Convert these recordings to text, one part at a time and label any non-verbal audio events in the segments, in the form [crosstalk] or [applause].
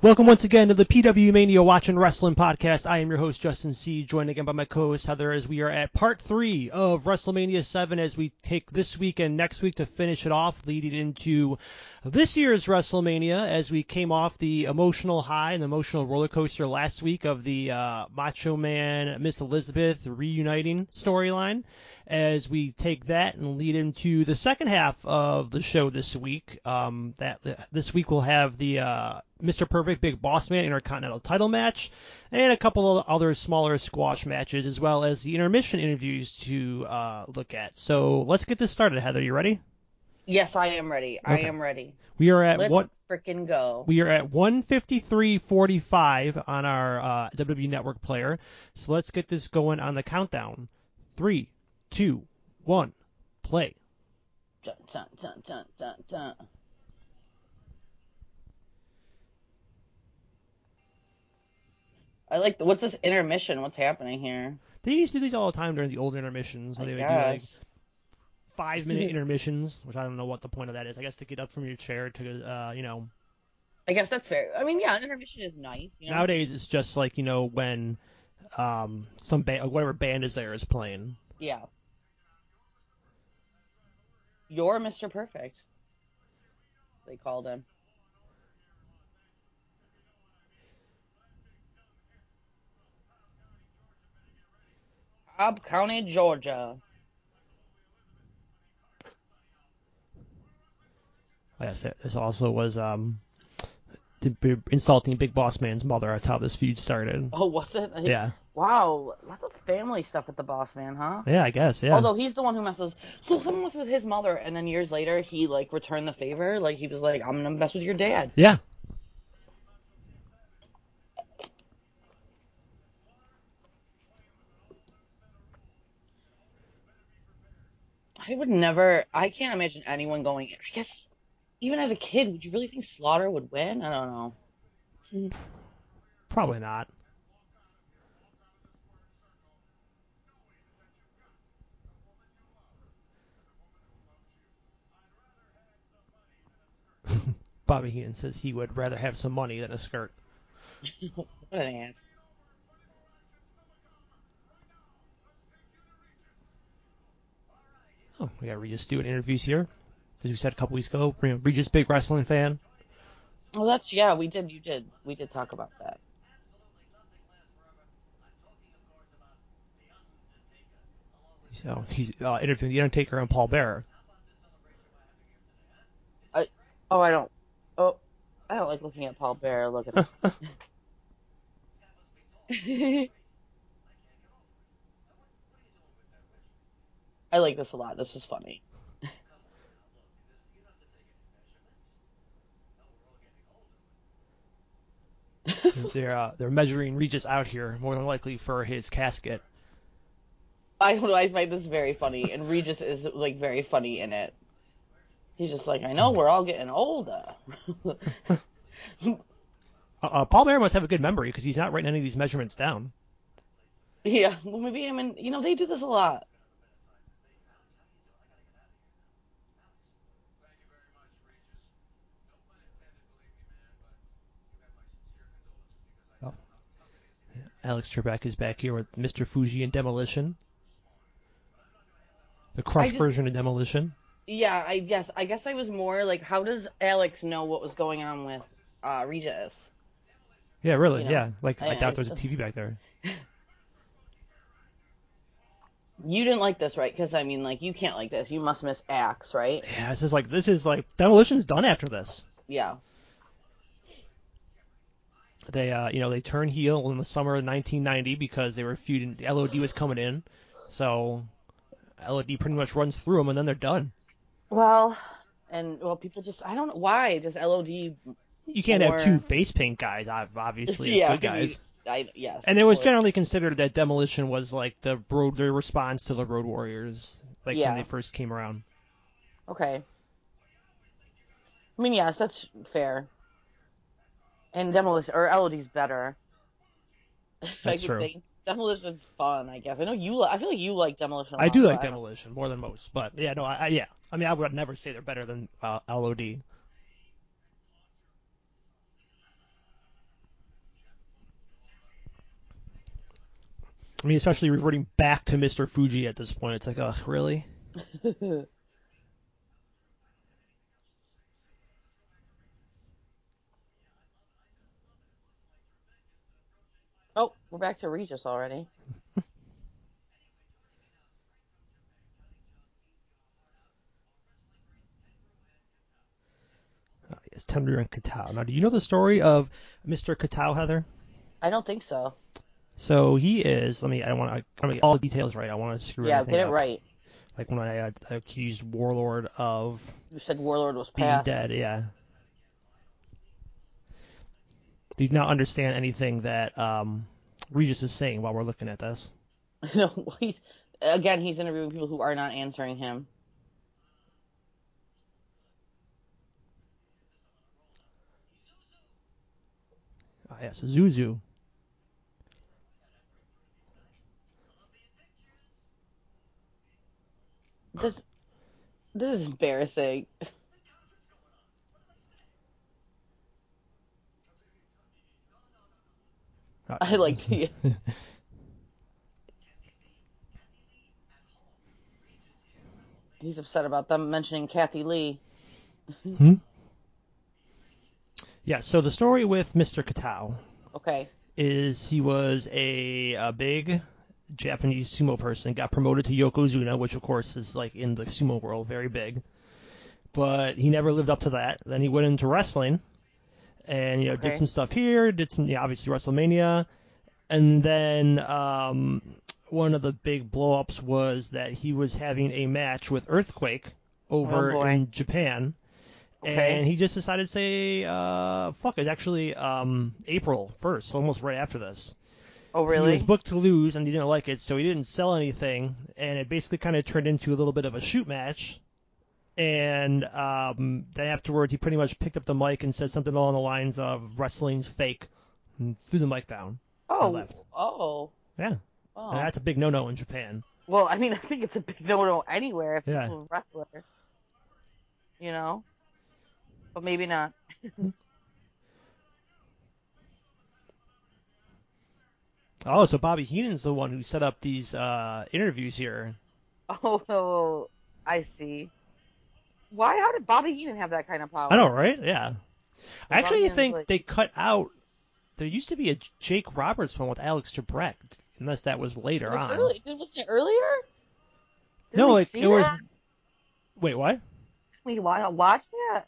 Welcome once again to the PW Mania Watching Rasslin Podcast. I am your host, Justin C., joined again by my co-host, Heather, as we are at part three of WrestleMania 7 as we take this week and next week to finish it off, leading into this year's WrestleMania as we came off the emotional high and emotional roller coaster last week of the uh, Macho Man, Miss Elizabeth reuniting storyline as we take that and lead into the second half of the show this week. Um, that this week we'll have the uh, Mr. Perfect Big Boss Man Intercontinental Title match and a couple of other smaller squash matches as well as the intermission interviews to uh, look at. So let's get this started. Heather, you ready? Yes, I am ready. Okay. I am ready. We are at Let's what? Freaking go. We are at 153.45 on our uh, WWE Network player. So let's get this going on the countdown. Three, two, one, play. Dun, dun, dun, dun, dun, dun. I like the, what's this intermission? What's happening here? They used to do these all the time during the old intermissions. I they would do like five minute [laughs] intermissions, which I don't know what the point of that is. I guess to get up from your chair to, uh, you know. I guess that's fair. I mean, yeah, an intermission is nice. You know? Nowadays, it's just like you know when um, some band, whatever band is there, is playing. Yeah. You're Mr. Perfect. They called him. Cobb County, Georgia. Yes, this also was um, insulting Big Boss Man's mother. That's how this feud started. Oh, was it? Yeah. Wow, lots of family stuff with the boss man, huh? Yeah, I guess. Yeah. Although he's the one who messes. So someone messed with his mother, and then years later he like returned the favor. Like he was like, "I'm gonna mess with your dad." Yeah. I would never. I can't imagine anyone going. I guess even as a kid, would you really think Slaughter would win? I don't know. Probably not. [laughs] Bobby Heenan says he would rather have some money than a skirt. [laughs] what an ass. Oh, we got Regis doing interviews here. As we said a couple weeks ago, Regis big wrestling fan. Well, that's yeah. We did. You did. We did talk about that. So he's uh, interviewing the Undertaker and Paul Bearer. I oh I don't oh I don't like looking at Paul Bearer. Look at him. [laughs] [laughs] I like this a lot. This is funny. [laughs] they're uh, they're measuring Regis out here more than likely for his casket. I don't know. I find this very funny, and Regis is like very funny in it. He's just like, I know we're all getting older. [laughs] uh, Paul Bearer must have a good memory because he's not writing any of these measurements down. Yeah, well, maybe I mean, you know, they do this a lot. Alex Trebek is back here with Mr. Fuji and Demolition. The Crush just, version of Demolition. Yeah, I guess. I guess I was more like, how does Alex know what was going on with uh, Regis? Yeah, really. You know, yeah, like I, I- doubt there's a TV back there. [laughs] You didn't like this, right? Because I mean, like, you can't like this. You must miss Axe, right? Yeah, this is like this is like Demolition's done after this. Yeah. They, uh, you know, they turned heel in the summer of 1990 because they were feuding. The LOD was coming in, so LOD pretty much runs through them, and then they're done. Well, and well, people just I don't know why does LOD. You can't Or- have two face paint guys, ob- obviously, as [laughs] good guys. I, yes. And it was generally considered that Demolition was like the road, their response to the Road Warriors, like Yeah. when they first came around. Okay. I mean, yes, that's fair. And Demolition or LOD's better. That's [laughs] true. Think. Demolition's fun, I guess. I know you. I feel like you like Demolition. I lot, do like Demolition more than most, but yeah, no, I, I, yeah. I mean, I would never say they're better than uh, LOD. I mean, especially reverting back to Mr. Fuji at this point, it's like, oh, really? [laughs] oh, we're back to Regis already. Uh, [laughs] yes, Tenryu and Kitao. Now, do you know the story of Mr. Kitao, Heather? I don't think so. So he is. Let me. I don't want to get all the details right. I want to screw Yeah, get it up. right. Like when I, I accused Warlord of You said Warlord was being past. dead. Yeah. Do you not understand anything that um, Regis is saying while we're looking at this? no, he's [laughs] again he's interviewing people who are not answering him. Ah, yes, Zuzu. This this is embarrassing. [laughs] Ah, I like [laughs] the [laughs] he's upset about them mentioning Kathie Lee. Hmm? [laughs] Yeah. So the story with Mr. Kitao Okay. is he was a, a big Japanese sumo person, got promoted to Yokozuna, which of course is like in the sumo world very big. But he never lived up to that. Then he went into wrestling, and you know did some stuff here, did some yeah, obviously WrestleMania, and then um, one of the big blow-ups was that he was having a match with Earthquake over Oh, in Japan. Okay. And he just decided to say, uh, fuck, it's actually um, April 1st, almost right after this. oh really? He was booked to lose, and he didn't like it, so he didn't sell anything, and it basically kind of turned into a little bit of a shoot match. And um, then afterwards, he pretty much picked up the mic and said something along the lines of "wrestling's fake," and threw the mic down. oh. left. Oh. Yeah, Oh. and that's a big no-no in Japan. Well, I mean, [laughs] I think it's a big no-no anywhere if Yeah. you're a wrestler. You know? But maybe not. [laughs] Oh, so Bobby Heenan's the one who set up these uh, interviews here. [laughs] Oh, I see. Why? How did Bobby Heenan have that kind of power? I know, right? Yeah. I actually Heenan's think like- they cut out. There used to be a Jake Roberts one with Alex Trebek, unless that was later was on. early- Wasn't it earlier? Didn't No, like it was. Wait, what? We wa- watch that?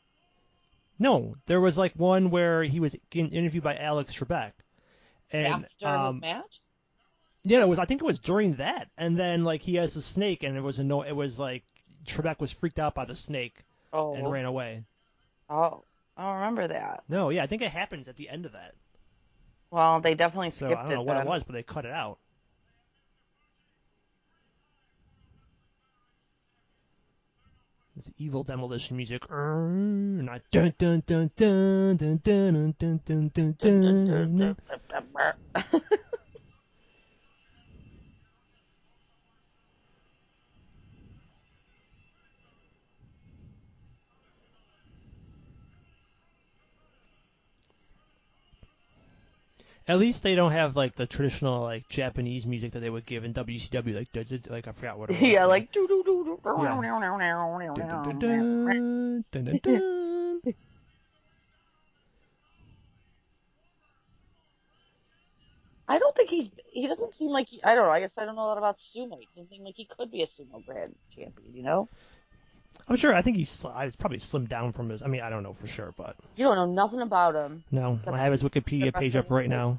No, there was like one where he was interviewed by Alex Trebek, and After um, match? yeah, it was. I think it was during that, and then like he has a snake, and it was a no. It was like Trebek was freaked out by the snake Oh. and ran away. Oh. I don't remember that. No, yeah, I think it happens at the end of that. Well, they definitely So skipped I don't know it what then. it was, but they cut it out. This evil demolition music. Not [laughs] dun dun dun dun dun dun dun dun dun dun dun. At least they don't have like the traditional like Japanese music that they would give in WCW, like duh, duh, duh, like I forgot what it [laughs] was. yeah, like. I don't think he's. He doesn't seem like he. I don't know. I guess I don't know a lot about sumo. He doesn't seem like he could be a sumo grand champion. You know? I'm sure. I think he's I probably slimmed down from his. I mean, I don't know for sure, but You don't know nothing about him. no, I have his Wikipedia page up right now.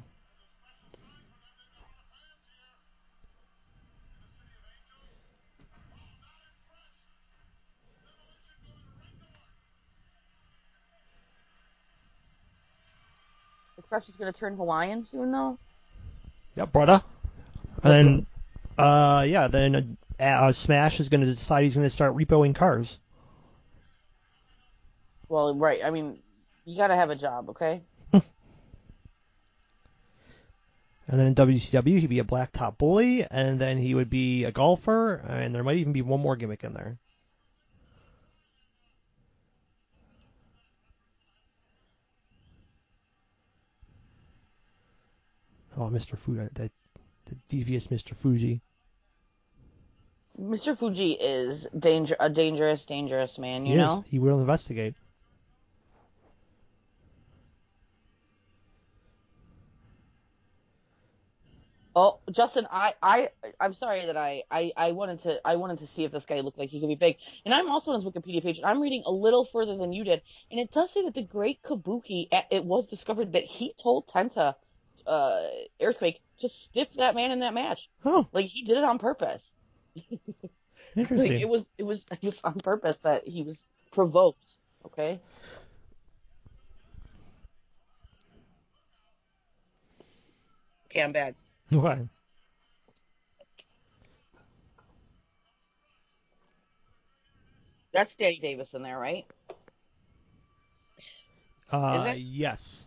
The Crush is gonna turn Hawaiian soon, though. Yep, brother. And then, uh, yeah, then uh, uh, Smash is going to decide he's going to start repoing cars. Well, right. I mean, you gotta have a job, okay? [laughs] And then in WCW, he'd be a black top bully, and then he would be a golfer, and there might even be one more gimmick in there. Oh, Mr. Food, that, that the devious Mr. Fuji. Mr. Fuji is danger a dangerous, dangerous man. You he know. Is. He will investigate. Oh, Justin, I, I, I'm sorry that I, I, I wanted to, I wanted to see if this guy looked like he could be big. And I'm also on his Wikipedia page, and I'm reading a little further than you did, and it does say that the Great Kabuki, it was discovered that he told Tenta, uh, Earthquake to stiff that man in that match. Oh, like he did it on purpose. [laughs] interesting. like it was, it was, it was on purpose that he was provoked. Okay. Okay, I'm back. What? That's Danny Davis in there, right? Uh, yes.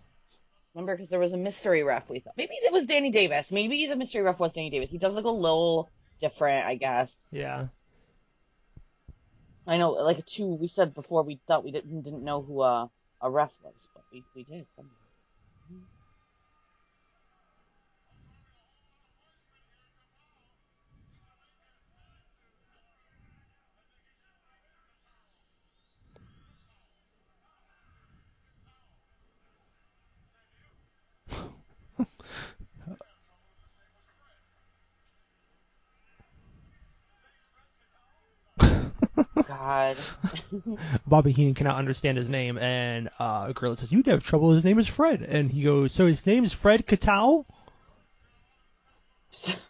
Remember, because there was a mystery ref. We thought maybe it was Danny Davis. Maybe the mystery ref was Danny Davis. He does look a little different, I guess. Yeah. I know, like two. We said before we thought we didn't didn't know who uh, a ref was, but we we did somehow. God. [laughs] Bobby Heenan cannot understand his name, and uh, Gorilla says, "You'd have trouble. His name is Fred." And he goes, "So his name's Fred Kitao?"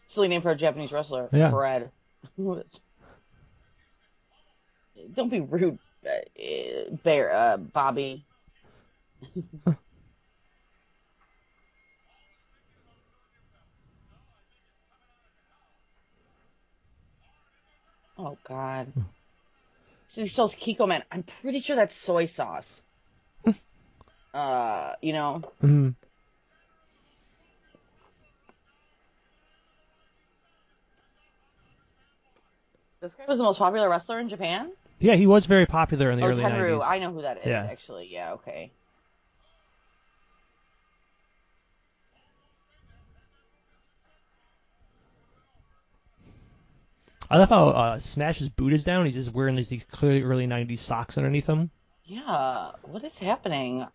Silly name for a Japanese wrestler. Yeah. Fred. [laughs] Don't be rude, uh, Bear, uh, Bobby. [laughs] oh God. So he sells Kikkoman. I'm pretty sure that's soy sauce. [laughs] uh, you know. hmm This guy was the most popular wrestler in Japan. Yeah, he was very popular in the oh, early Tenryu. 90s. I know who that is. Yeah. Actually, yeah. Okay. I love how uh, Smash's boot is down. He's just wearing these, these clearly early 90s socks underneath him. Yeah. What is happening?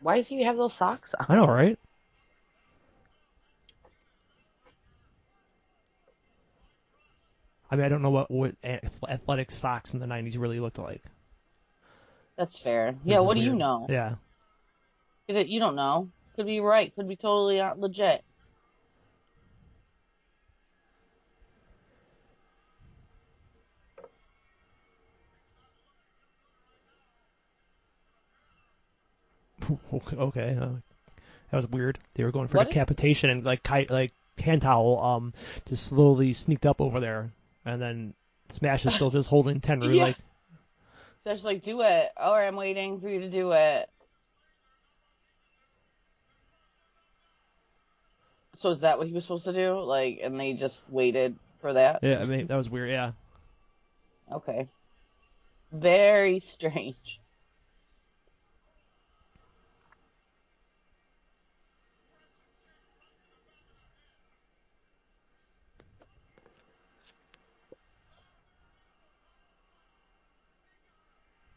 Why does he have those socks on? I know, right? I mean, I don't know what, what athletic socks in the 90s really looked like. That's fair. This Yeah. What do you know? Yeah. You don't know. Could be right. Could be totally uh, legit. [laughs] Okay. Uh, that was weird. They were going for What decapitation and like kite, like hand towel, um, just slowly sneaked up over there, and then Smash is still just holding [laughs] Tenryu Yeah. like, it's like, do it. Or I'm waiting for you to do it. So is that what he was supposed to do? Like, and they just waited for that? yeah, I mean that was weird. Yeah. Okay. Very [laughs] strange.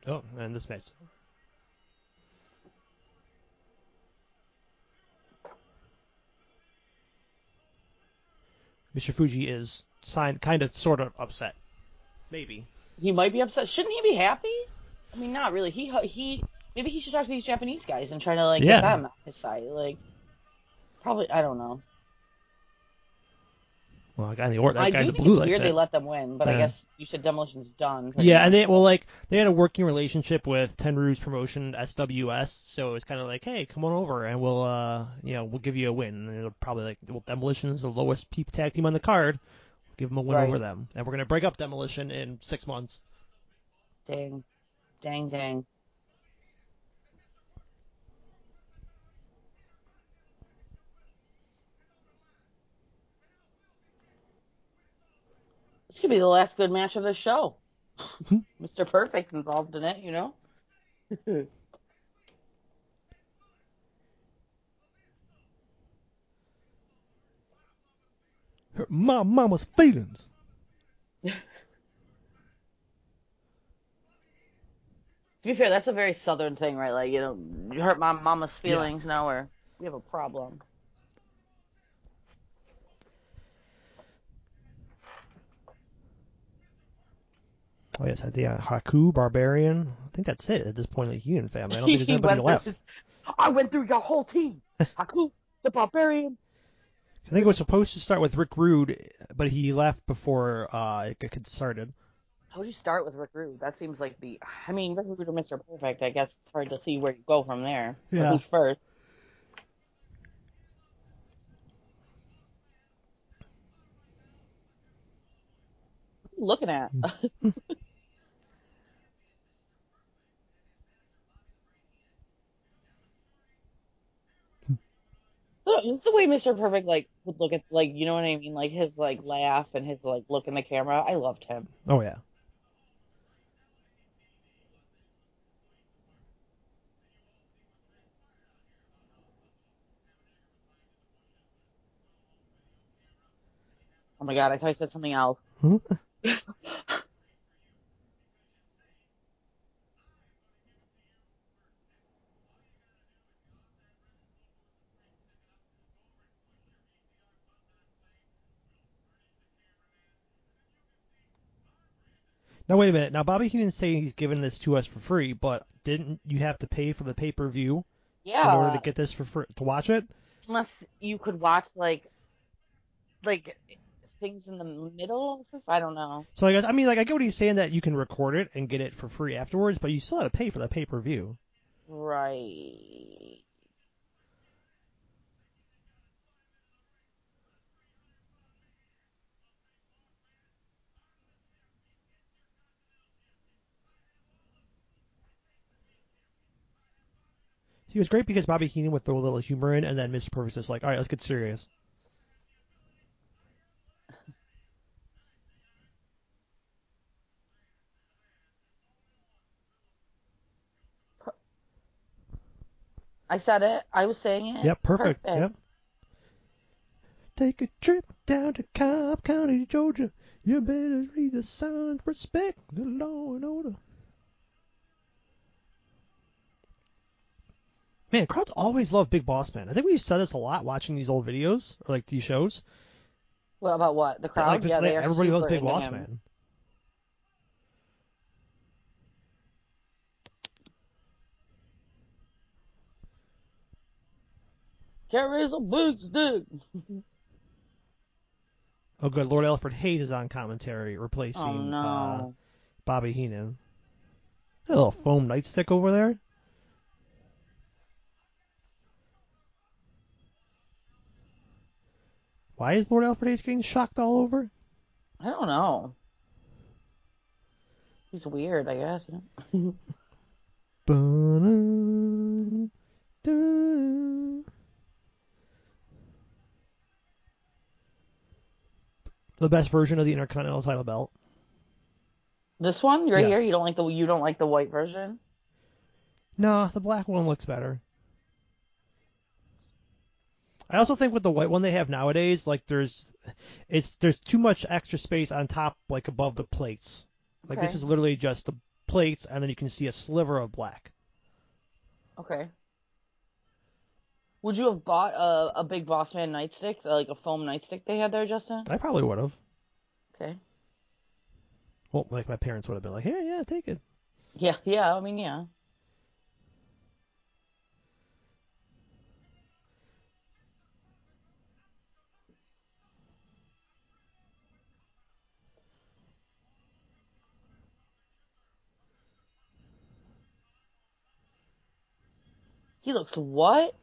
Oh, and this match. Mr. Fuji is signed, kind of, sort of upset. Maybe. He might be upset. Shouldn't he be happy? I mean, not really. He he maybe he should talk to these Japanese guys and try to like Yeah. get them on his side. Like, probably I don't know. Well, that guy the or that I the blue it's likes weird they let them win, but I guess you said demolition's done. Yeah, and they well like they had a working relationship with Tenryu's promotion SWS, so it was kind of like, hey, come on over and we'll uh you know we'll give you a win. And it'll probably like well Demolition is the lowest peep tag team on the card, give them a win Right. over them, and we're gonna break up Demolition in six months. Dang, dang, dang. This could be the last good match of the show. Hmm. [laughs] Mr. Perfect involved in it, you know? [laughs] hurt my mama's feelings. To be fair, that's a very southern thing, right? Like, you know, you hurt my mama's feelings now, or we have a problem. Oh yes, I think uh, Haku, Barbarian. I think that's it at this point in the Heenan family. I don't think there's [laughs] anybody left. I went through your whole team. [laughs] Haku, the barbarian. I think it was supposed to start with Rick Rude, but he left before uh, it got started. How would you start with Rick Rude? That seems like the. I mean, Rick Rude or Mr. Perfect. I guess it's hard to see where you go from there. Yeah. Who's first? Looking at? [laughs] This is the way Mr. Perfect like would look at like you know what I mean, like his like laugh and his like look in the camera. I loved him. Oh yeah. Oh my god, I thought I said something else. Hmm? [laughs] Now wait a minute. Now Bobby Heenan's saying he's giving this to us for free, but didn't you have to pay for the pay per view Yeah. in order to get this for free to watch it? unless you could watch like like things in the middle I don't know. So I guess I mean like I get what he's saying that you can record it and get it for free afterwards, but you still have to pay for the pay per view. Right. See, it was great because Bobby Heenan would throw a little humor in, and then Mr. Perfect's just like, all right, let's get serious. I said it. I was saying it. Yep, perfect. Yep. Take a trip down to Cobb County, Georgia. You better read the signs, respect the law and order. Man, crowds always love Big Boss Man. I think we've said this a lot watching these old videos or like these shows. Well, about what? The crowd? like, yeah, like they are everybody loves Big Boss him. Man. Carries a big stick. Oh, good. Lord Alfred Hayes is on commentary, replacing Oh no. uh, Bobby Heenan. That little foam nightstick over there. Why is Lord Alfred Hayes getting shocked all over? I don't know. He's weird, I guess. [laughs] The best version of the Intercontinental title belt. This one right Yes. here, you don't like the you don't like the white version? No, the black one looks better. I also think with the white one they have nowadays, like there's, it's there's too much extra space on top, like above the plates. Like this is literally just the plates, and then you can see a sliver of black. Okay. Would you have bought a, a big Boss Man nightstick, like a foam nightstick they had there, Justin? I probably would have. Okay. Well, like my parents would have been like, "Here, yeah, take it." Yeah, yeah. I mean, yeah. He looks what?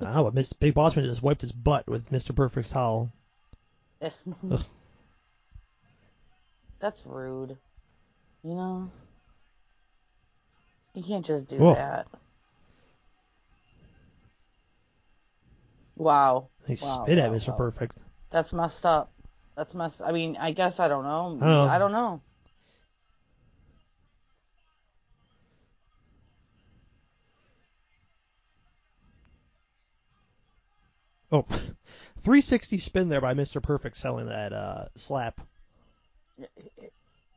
Ah, [laughs] but Miss Big Bossman just wiped his butt with Mr. Perfect's towel. [laughs] That's rude. You know? You can't just do Whoa. that. Wow. He Wow, spit at Mr. wow. Perfect. That's messed up. That's messed I mean, I guess I don't know. I don't know. I don't know. Oh, [laughs] 360 spin there by Mr. Perfect selling that uh, slap.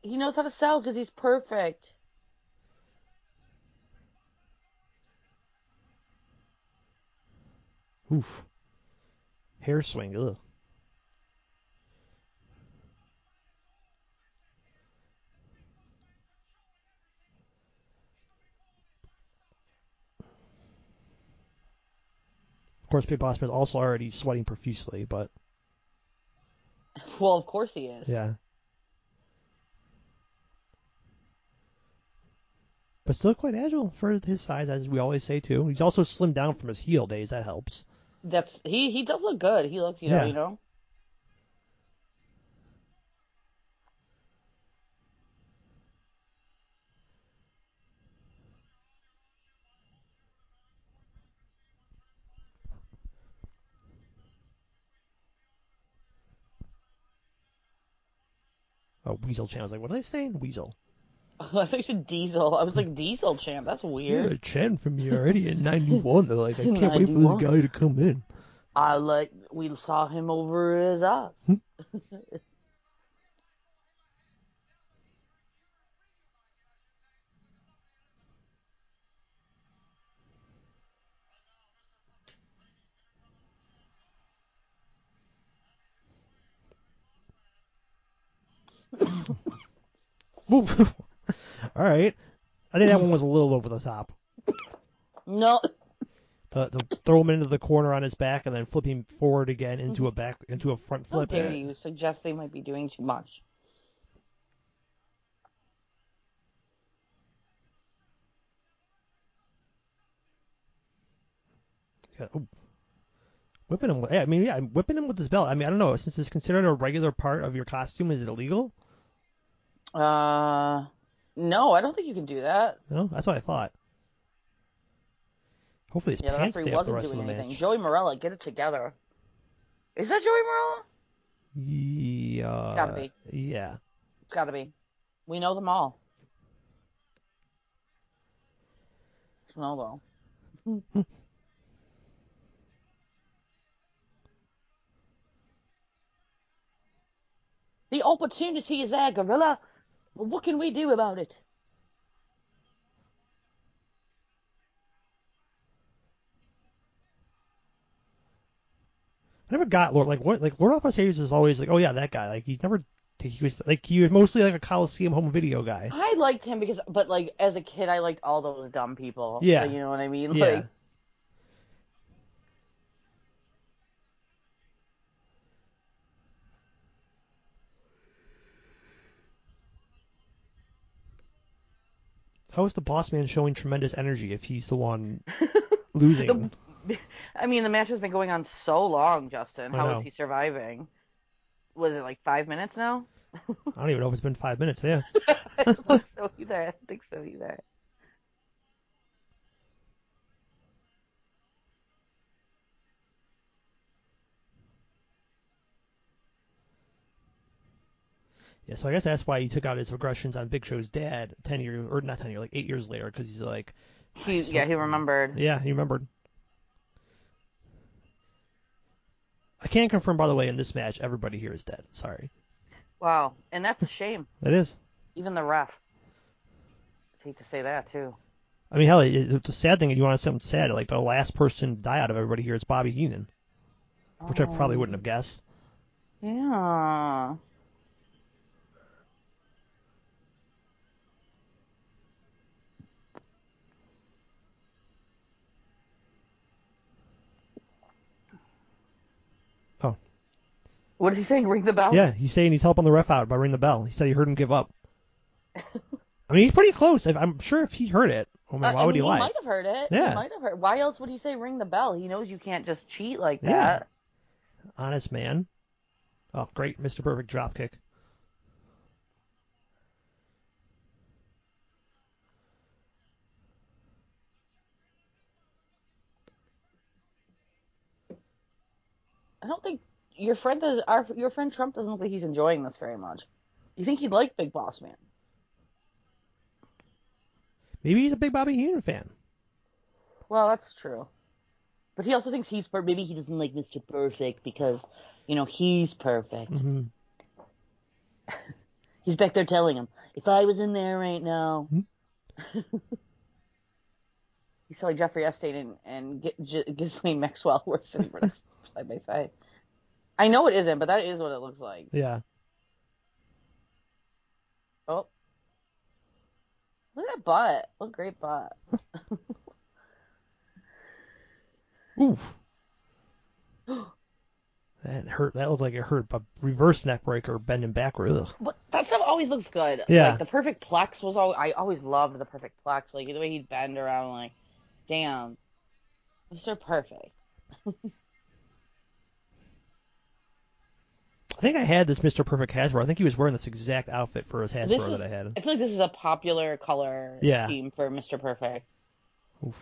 He knows how to sell because he's perfect. Oof. Hair swing. Ugh. Of course, Big Boss Man is also already sweating profusely, but Well, of course he is. yeah. But still quite agile for his size, as we always say too. He's also slimmed down from his heel days. That helps. That's he. He does look good. He looks, you know, Yeah. you know. Weasel Chan. I was like, what are they saying? Weasel. [laughs] I think it's Diesel. I was like Diesel champ. That's weird. Yeah, Chan from me already in '91. They're like, I [laughs] can't wait for this 91. guy to come in. I like. We saw him over his eyes. [laughs] [laughs] All right. I think that one was a little over the top. No, To, to throw him into the corner on his back and then flip him forward again into a back into a front how flip. dare Eh, you suggest they might be doing too much? yeah, ooh. Whipping him. with- Yeah, I mean, yeah, whipping him with his belt. I mean, I don't know. Since it's considered a regular part of your costume, is it illegal? Uh, no, I don't think you can do that. No, that's what I thought. Hopefully his Yeah, pants stay up the rest of the anything. match. Joey Marella, get it together. Is that Joey Marella? Yeah. It's gotta be. Yeah. It's got to be. We know them all. No, though. [laughs] the opportunity is there, Gorilla. But what can we do about it? I never got Lord like what like Lord Alphonse Hayes is always like oh yeah that guy like he's never he was like he was mostly like a Coliseum home video guy. I liked him because, but like as a kid, I liked all those dumb people. Yeah. you know what I mean. Yeah. Like, How is the boss man showing tremendous energy if he's the one [laughs] losing? [laughs] I mean, the match has been going on so long, Justin. I How know. is he surviving? Was it like five minutes now? I don't even know if it's been five minutes. Yeah. [laughs] I don't think so either. I don't think so either. Yeah. So I guess that's why he took out his regressions on Big Show's dad ten years or not ten years like eight years later because he's like He, yeah, he remembered. yeah he remembered. I can't confirm by the way in this match everybody here is dead. Sorry. Wow, and that's a shame. [laughs] It is. Even the ref. I hate to say that too. I mean, hell, it- it's a sad thing. You want to something sad? Like the last person to die out of everybody here is Bobby Heenan, which I probably Oh, wouldn't have oh. guessed. Yeah. What is he saying? Ring the bell? Yeah, he's saying he's helping the ref out by ringing the bell. He said he heard him give up. I mean, he's pretty close. I'm sure if he heard it, I mean, Uh, why I would mean, he lie? He might have heard it. Yeah. He might have heard. Why else would he say ring the bell? He knows you can't just cheat like that. Yeah. Honest man. Oh, great, Mr. Perfect drop kick. I don't think your friend does. Our your friend Trump doesn't look like he's enjoying this very much. You think he'd like Big Boss Man? Maybe he's a big Bobby Heenan fan. Well, that's true. But he also thinks he's maybe he doesn't like Mr. Perfect because, you know, he's perfect. hmm [laughs] He's back there telling him, if I was in there right now. Hmm? He's telling Jeffrey Epstein and, and G- G- Ghislaine Maxwell were sitting side by side. I know it isn't, but that is what it looks like. Yeah. Oh. Look at that butt. What a great butt. [laughs] Oof. That hurt. That looked like it hurt. A reverse neck breaker, bending backward. Ugh. But that stuff always looks good. Yeah. Like the perfect plex was all I always loved the perfect plex. Like the way he'd bend around like, damn. Mr. Perfect. [laughs] I think I had this Mr. Perfect Hasbro. I think he was wearing this exact outfit for his This Hasbro is- that I had. I feel like this is a popular color Yeah. scheme for Mr. Perfect. Oof.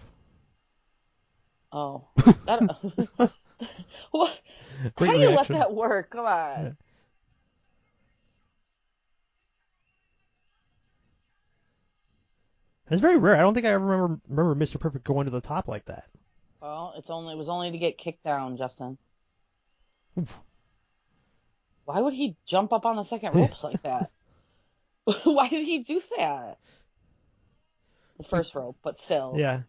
Oh. [laughs] That, [laughs] what? Great How do you let that work? Come on. Yeah. It's very rare. I don't think I ever remember remember Mr. Perfect going to the top like that. Well, it's only it was only to get kicked down, Justin. Oof. Why would he jump up on the second ropes like that? [laughs] [laughs] Why did he do that? The first rope, but still. Yeah.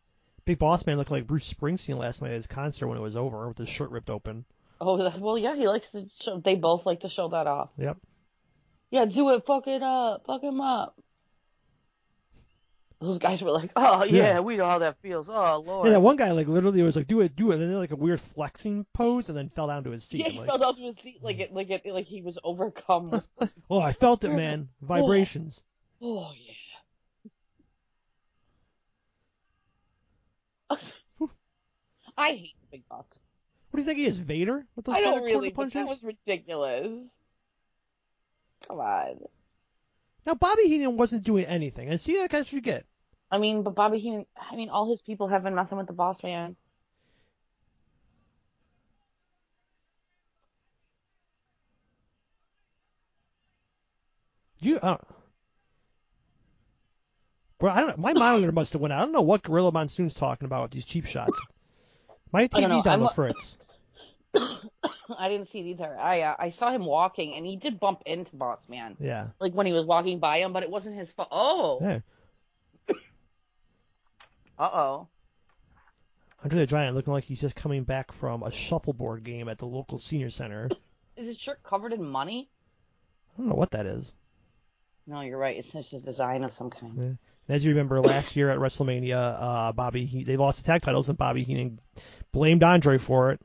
Big Boss Man looked like Bruce Springsteen last night at his concert when it was over with his shirt ripped open. Oh, well, yeah, he likes to. Show, they both like to show that off. Yep. Yeah, do it. Fuck it up. Fuck him up. Those guys were like, oh yeah, Yeah. we know how that feels. Oh lord. Yeah, that one guy like literally was like, "Do it, do it," and then like a weird flexing pose, and then fell down to his seat. Yeah, he like, fell down to his seat like it, like it, like he was overcome. with- [laughs] oh, I felt it, man. Vibrations. oh, oh yeah. [laughs] I hate the Big Boss. What do you think he is, Vader? With those I don't really, punches? that was ridiculous. Come on. Now Bobby Heenan wasn't doing anything, and see, that what you get. I mean, but Bobby Heenan, I mean, all his people have been messing with the boss man. You, uh, bro, I don't know. My monitor must have went out. I don't know what Gorilla Monsoon's talking about with these cheap shots. My. TV's on the fritz. [laughs] I didn't see it either. I uh, I saw him walking, and he did bump into Boss Man, Yeah. like when he was walking by him, but it wasn't his fault. Oh, Yeah. [coughs] uh oh. Andre the Giant looking like he's just coming back from a shuffleboard game at the local senior center. [coughs] Is his shirt covered in money? I don't know what that is. No, you're right. It's just a design of some kind. And as you remember, last year at WrestleMania, uh, Bobby he- they lost the tag titles, and Bobby Heenan blamed Andre for it.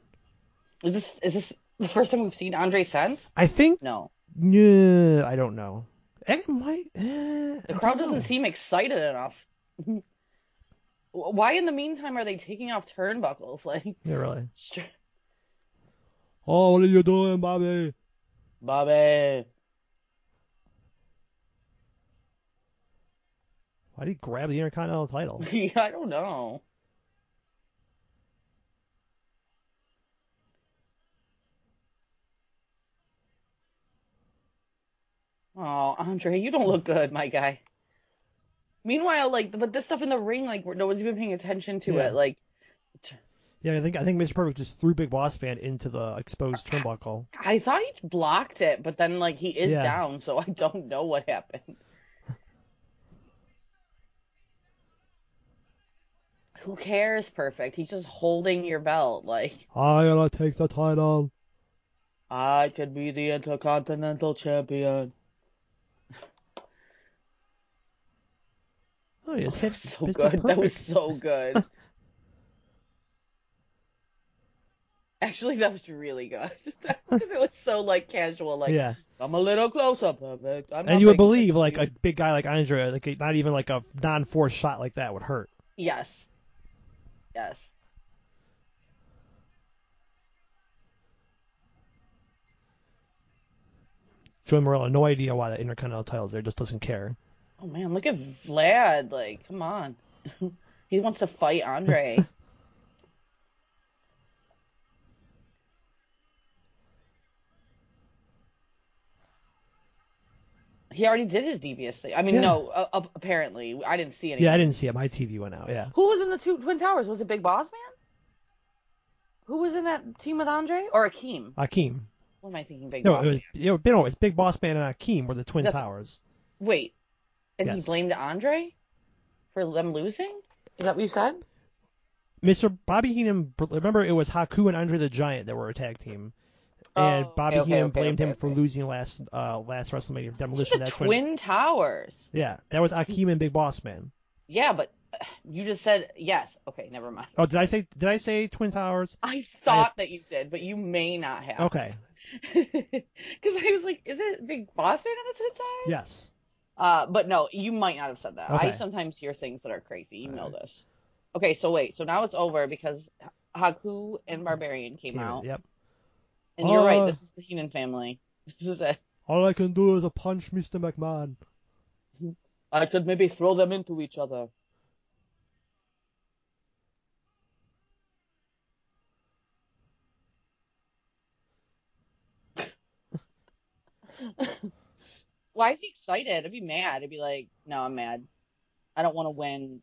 Is this is this the first time we've seen Andre since? I think. No, Yeah, I don't know. It might. eh, the crowd don't know. doesn't seem excited enough. [laughs] Why, in the meantime, are they taking off turnbuckles? [laughs] Like, Yeah, really. str- Oh, what are you doing, Bobby? Bobby. Why did he grab the Intercontinental title? [laughs] Yeah, I don't know. Oh, Andre, you don't look good, my guy. Meanwhile, like, but this stuff in the ring, like, no one's even paying attention to Yeah. it. Like, Yeah, I think I think Mr. Perfect just threw Big Boss Man into the exposed turnbuckle. I thought he blocked it, but then, like, he is Yeah. down, so I don't know what happened. [laughs] Who cares, perfect? He's just holding your belt, like. I gotta take the title. I could be the Intercontinental Champion. Oh, he just hit So Mr. good. That was so good. [laughs] Actually, that was really good. [laughs] Because it was so like casual, like yeah, I'm a little close up. And you would believe like a big guy like Andre, like not even like a non-force shot like that would hurt. yes, yes. Joey Marella, no idea why that Intercontinental title is there, just doesn't care. Oh man, look at Vlad. Like, come on. [laughs] he wants to fight Andre. [laughs] he already did his devious thing. I mean, Yeah. no, uh, uh, apparently I didn't see anything. Yeah, I didn't see it. My TV went out. Yeah, Who was in the two Twin Towers? Was it Big Boss Man? Who was in that team with Andre or Akeem? Akeem. What am I thinking? Big No, Boss it was Man? you know, no, it's Big Boss Man and Akeem were the Twin That's- Towers. Wait, and Yes. he blamed Andre for them losing. Is that what you said? Mr. Bobby Heenan, remember it was Haku and Andre the Giant that were a tag team, and Oh, Bobby okay, Heenan okay, blamed okay, him for losing last uh last WrestleMania Demolition. That's when Twin Towers. yeah, that was Akeem and Big Boss Man. Yeah, but you just said yes. Okay, never mind. Oh, did I say did I say Twin Towers? I thought that you did, but you may not have. Okay, [laughs] Because I was like, is it Big Boss Man in the Twin Towers? yes. Uh, but no, you might not have said that. I sometimes hear things that are crazy. You know Alright. this. Okay, so wait. So now it's over because Haku and Barbarian came Came out, Yep. and you're right. Uh. This is the Heenan family. [laughs] This is it. All I can do is a punch Mr. McMahon. [laughs] I could maybe throw them into each other. [laughs] Why is he excited? I'd be mad. I'd be like, no, I'm mad. I don't want to win.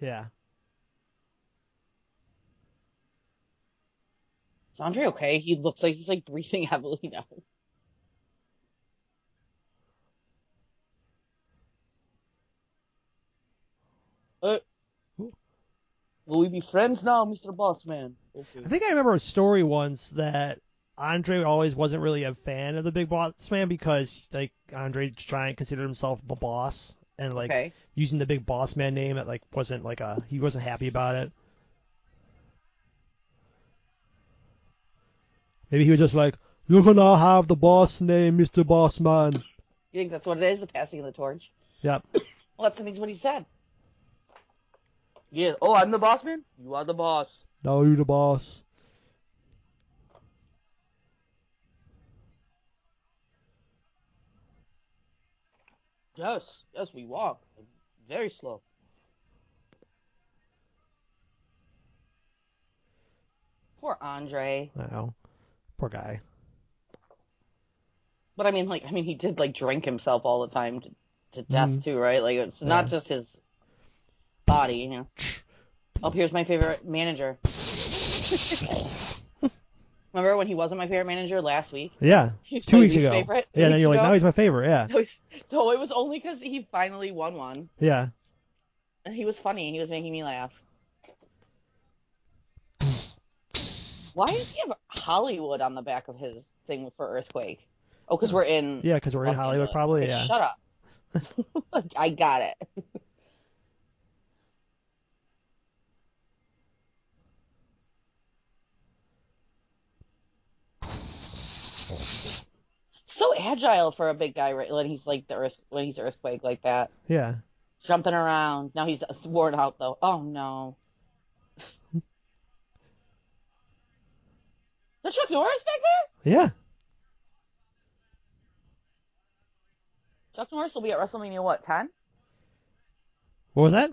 Yeah. Is Andre okay? He looks like he's like breathing [laughs] heavily now. Uh, will we be friends now, Mr. Bossman? Okay. I think I remember a story once that Andre always wasn't really a fan of the Big Boss Man because like Andre Giant considered himself the boss and like okay. using the Big Boss Man name it like wasn't like a he wasn't happy about it. Maybe he was just like, "You're gonna have the boss name, Mr. Boss Man." You think that's what it is? The passing of the torch? Yep. [coughs] Well, that's I think what he said. Yeah. Oh, I'm the boss man. You are the boss. Now you're the boss. Yes. Yes, we walk. Very slow. Poor Andre. I know. Poor guy. But I mean, like, I mean, he did like drink himself all the time to, to death Mhm. too, right? Like, it's not Yeah. just his body, you know. Oh, here's my favorite manager. [laughs] Remember when he wasn't my favorite manager last week? Yeah. [laughs] Two weeks ago. Favorite, two Yeah. Then you're like, ago. now he's my favorite. Yeah. [laughs] So, so it was only because he finally won one, Yeah. and he was funny. He was making me laugh. Why does he have Hollywood on the back of his thing for Earthquake? Oh, because we're in. Yeah, because we're in Los Hollywood, probably. Okay, Yeah. Shut up. [laughs] I got it. So agile for a big guy right, when he's like the earth when he's earthquake like that, Yeah. jumping around. Now he's worn out though. Oh no. Is that Chuck Norris back there? Yeah. Chuck Norris will be at WrestleMania what ten? What was that?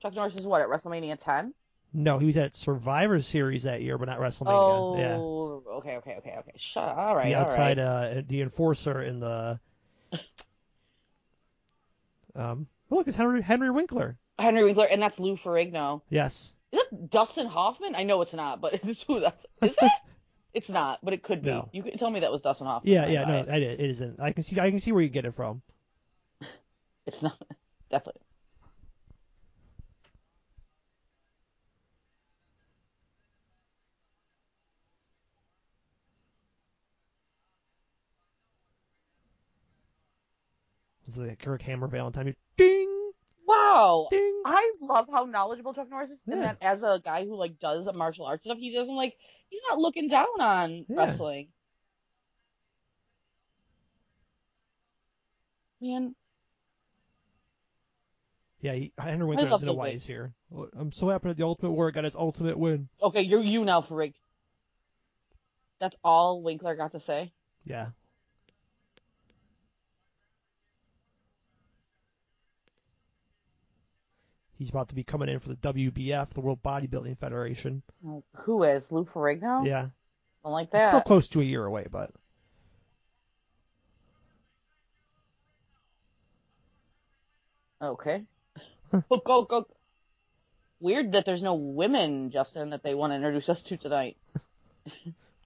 Chuck Norris is what at WrestleMania ten? No, he was at Survivor Series that year, but not WrestleMania. yeah. Oh, okay, okay, okay, okay. Shut. All right, the outside, right. uh, the enforcer in the. [laughs] Um. oh, look, it's Henry Henry Winkler. Henry Winkler, and that's Lou Ferrigno. Yes. Is that Dustin Hoffman? I know it's not, but [laughs] it's who that's. Is it? [laughs] it's not, but it could be. No. You could tell me that was Dustin Hoffman. Yeah, yeah, no, it isn't. I can see, I can see where you get it from. It's not. Definitely. It's like Greg Hammer Valentine. Ding, Wow. ding. I love how knowledgeable Chuck Norris is, and Yeah. that as a guy who like does martial arts stuff, he doesn't like. He's not looking down on Yeah. wrestling. Man, Yeah, he, Henry Winkler love doesn't know the why way- he's here. I'm so happy that the Ultimate Warrior got his ultimate win. okay, you're you now, Farig. That's all Winkler got to say. Yeah. He's about to be coming in for the WBF, the World Bodybuilding Federation. Who is Lou Ferrigno? Yeah. Don't like It's still close to a year away, but Okay. go go go. Weird that there's no women, Justin, that they want to introduce us to tonight. [laughs]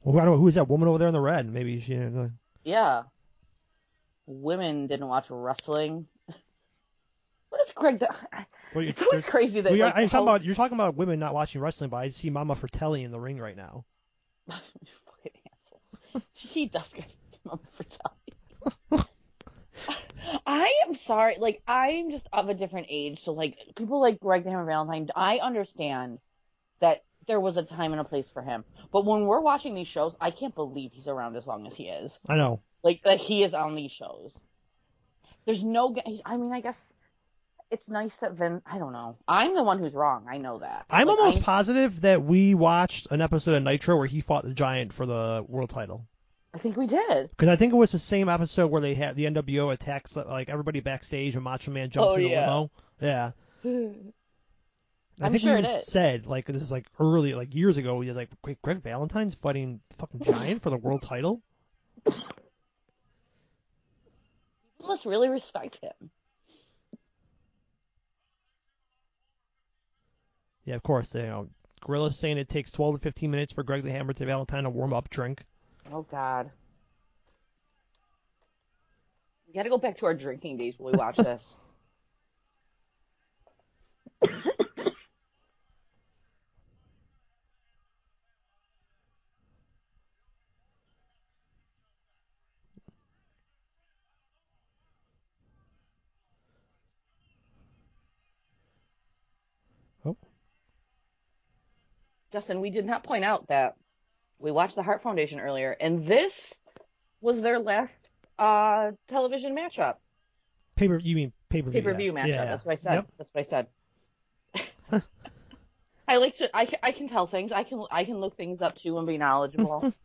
Well, I don't know who is that woman over there in the red? Maybe she. Uh, Yeah. Women didn't watch wrestling. [laughs] What is Greg? Do- well, It's always crazy that well, like, you're, I'm talking whole- about you're talking about women not watching wrestling, but I see Mama Fratelli in the ring right now. [laughs] fucking asshole. He does get [laughs] for telling. [laughs] I am sorry. Like I'm just of a different age, so like people like Greg the Hammer Valentine. I understand that there was a time and a place for him, but when we're watching these shows, I can't believe he's around as long as he is. I know. Like that he is on these shows. There's no. I mean, I guess it's nice that Vin. I don't know. I'm the one who's wrong. I know that. I'm Like, almost I- positive that we watched an episode of Nitro where he fought the Giant for the world title. I think we did. Because I think it was the same episode where they had the NWO attacks like everybody backstage and Macho Man jumps Oh, in the yeah. limo. Yeah. [sighs] I I'm think sure we even said like this is like early like years ago. He was like, "Wait, Greg Valentine's fighting fucking Giant for the world title." [laughs] You must really respect him. Yeah, of course. You know, Gorilla's saying it takes 12 to 15 minutes for Greg the Hammer to Valentine to warm up, drink. Oh God. We gotta go back to our drinking days when we watch [laughs] this. Oh. Justin, we did not point out that we watched the Heart Foundation earlier, and this was their last uh, television matchup, Paper, you mean pay per view? pay per view matchup. Yeah, yeah. That's what I said. Yep. That's what I said. [laughs] I like to. I can, I can tell things. I can. I can look things up too and be knowledgeable. [laughs]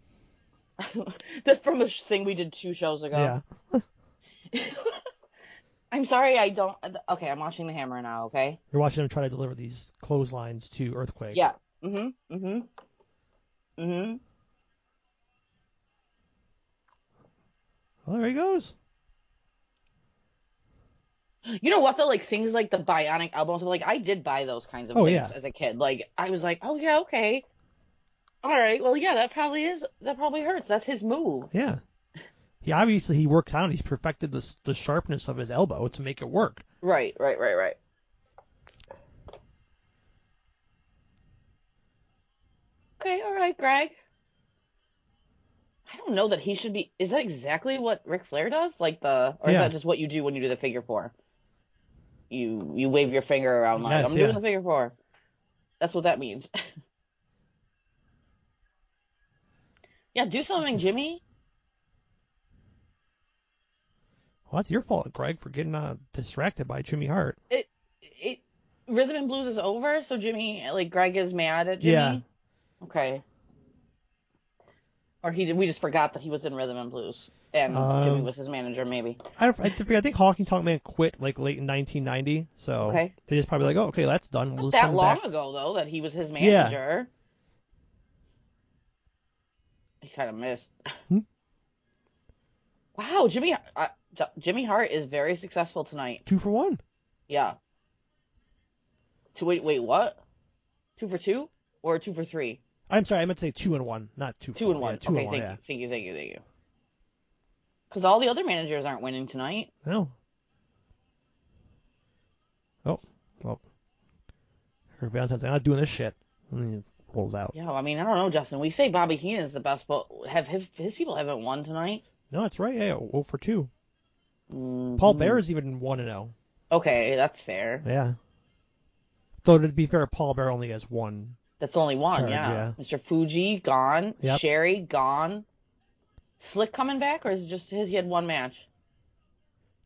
[laughs] That's from a thing we did two shows ago. Yeah. I'm sorry. I don't. Okay, I'm watching the Hammer now. Okay. You're watching them try to deliver these clotheslines to Earthquake. Yeah. Mhm. Mhm. Mhm. Well, there he goes. You know what though? Like things like the bionic elbows. Like I did buy those kinds of Oh, things yeah. as a kid. Like I was like, oh yeah, okay. All right. Well, yeah, that probably is. That probably hurts. That's his move. Yeah. He obviously he worked out. He's perfected the s- the sharpness of his elbow to make it work. Right. Right. Right. Right. Okay. All right, Greg. I don't know that he should be. Is that exactly what Ric Flair does? Like the, or is that just what you do when you do the figure four? You you wave your finger around like Yes, I'm yeah. doing the figure four. That's what that means. [laughs] yeah, do something, Jimmy. Well, that's your fault, Greg, for getting uh, distracted by Jimmy Hart. It it rhythm and blues is over, so Jimmy like Greg is mad at Jimmy. Yeah. Okay. Or he we just forgot that he was in rhythm and blues, and Um, Jimmy was his manager, maybe. I, I, think- I think Honky Tonk Man quit like late in 1990, so Okay. they just probably like, oh, okay, that's done. We'll Not that long back. ago though that he was his manager. Yeah. He kind of missed. Hmm. Wow, Jimmy uh, Jimmy Hart is very successful tonight. Two for one. Yeah. Two wait wait what? Two for two or two for three? I'm sorry, I meant to say two and one, not two. Two and one. Yeah, two okay, and one. thank Yeah. you, thank you, thank you, thank you. Because all the other managers aren't winning tonight. No. Oh, well. Her Valentine's I'm not doing this shit. And then he pulls out. Yeah, I mean, I don't know, Justin. We say Bobby Heenan is the best, but have his, his people haven't won tonight. No, that's right. Yeah, 0 for two. Mhm. Paul Bearer is even one and zero. Okay, that's fair. Yeah. Though to be fair, Paul Bearer only has one. That's only one, Charge, yeah. Mr. Fuji gone. Yep. Sherri gone. Slick coming back, or is it just his? He had one match.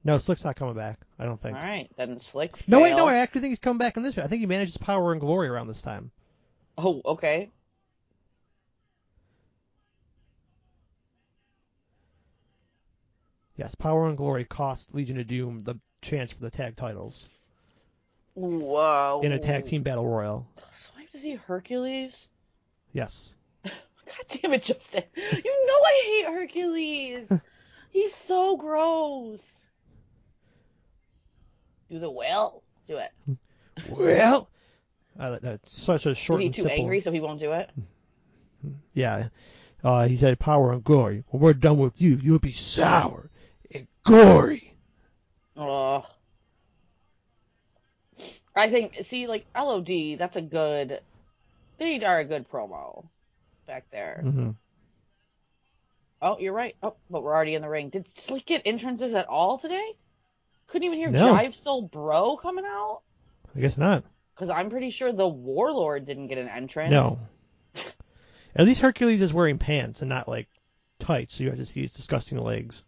No, Slick's not coming back. I don't think. All right, then Slick. No, wait, no. failed. I actually think he's coming back in this. I think he manages Power and Glory around this time. Oh, okay. Yes, Power and Glory cost Legion of Doom the chance for the tag titles Whoa. in a tag team battle royal. So I have to see Hercules. Yes. [laughs] God damn it, Justin. You know I hate Hercules. [laughs] He's so gross. Do the whale. Do it. [laughs] Well, Uh, that's such a short Is he and too simple. angry so he won't do it? Yeah. Uh, he said, "Power and glory. When we're done with you, you'll be sour and gory." Oh. I think see like LOD, that's a good they are a good promo back there. hmm Oh, you're right. Oh, but we're already in the ring. Did Slick get entrances at all today? Couldn't even hear No. Jive Soul Bro coming out? I guess not. Because I'm pretty sure the Warlord didn't get an entrance. No. At least Hercules is wearing pants and not like tights, so you have to see his disgusting legs.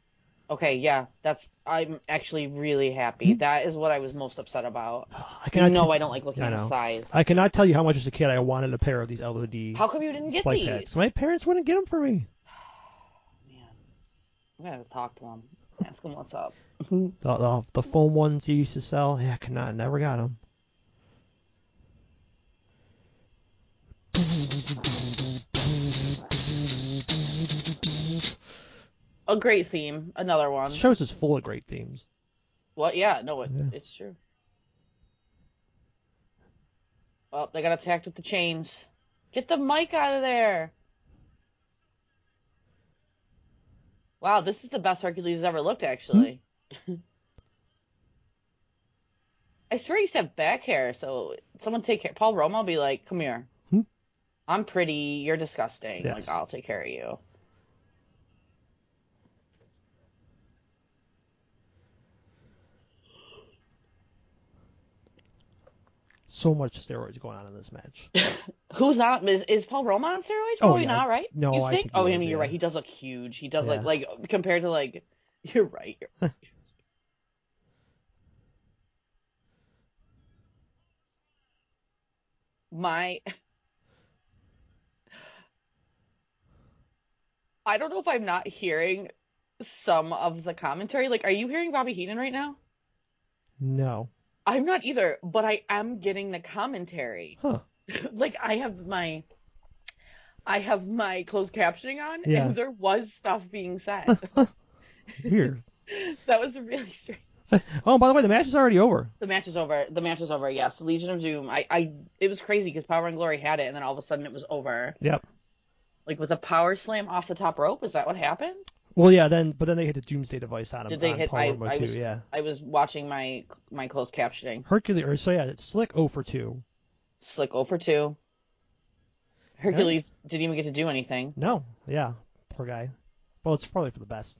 Okay, yeah, that's. I'm actually really Hmm? happy. That is what I was most upset about. I cannot. know t- I don't like looking I at know. the size. I cannot tell you how much as a kid I wanted a pair of these LOD How come you didn't get spike these? My parents wouldn't get them for me. Man, I'm gonna talk to him. Ask him what's up. [laughs] The, the, the foam ones you used to sell, yeah, I could not, never got them. A great theme. Another one. This show's is full of great themes. What? Yeah, no, it, Yeah. it's true. Well, they got attacked with the chains. Get the mic out of there. Wow, this is the best Hercules has ever looked, actually. [laughs] I swear he used to have back hair, so someone take care. Paul Roma will be like, come here. Hmm? I'm pretty, you're disgusting. Yes. Like, I'll take care of you. So much steroids going on in this match. [laughs] Who's not? Is, is Paul Roma on steroids? Oh, Probably yeah. not, right? No, you I think? think he oh, I was, mean, you're right. He does look huge. He does Yeah. like like compared to like. [laughs] You're right. You're, [laughs] my. I don't know if I'm not hearing some of the commentary. Like, are you hearing Bobby Heenan right now? No. I'm not either, but I am getting the commentary. Huh. [laughs] like I have my I have my closed captioning on Yeah. and there was stuff being said. [laughs] Weird. [laughs] that was really strange. oh, by the way, the match is already over. The match is over. The match is over. Yes, Legion of Doom. I, I it was crazy because Power and Glory had it and then all of a sudden it was over. Yep. Like with a power slam off the top rope. Is that what happened? Well, yeah, then but then they hit the Doomsday device on him. Did they on hit- I- I too? was- Yeah. I was watching my my closed captioning. Hercules. Or so yeah, it's Slick 0 for 2. Slick 0 for 2. Hercules didn't even get to do anything. No. Yeah. Poor guy. Well, it's probably for the best.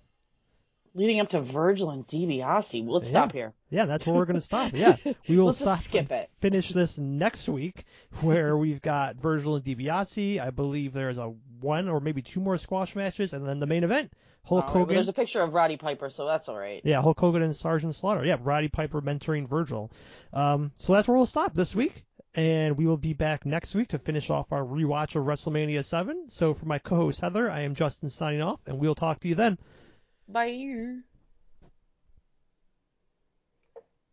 Leading up to Virgil and DiBiase. Let's Yeah. stop here. Yeah, that's where we're going to stop. Yeah, [laughs] we will stop. skip it. Finish this next week, where [laughs] we've got Virgil and DiBiase. I believe there's a one or maybe two more squash matches, and then the main event: Hulk All right, Hogan. there's a picture of Roddy Piper, so that's all right. Yeah, Hulk Hogan and Sergeant Slaughter. Yeah, Roddy Piper mentoring Virgil. Um, so that's where we'll stop this week, and we will be back next week to finish off our rewatch of WrestleMania 7. So for my co-host Heather, I am Justin signing off, and we'll talk to you then. Bye.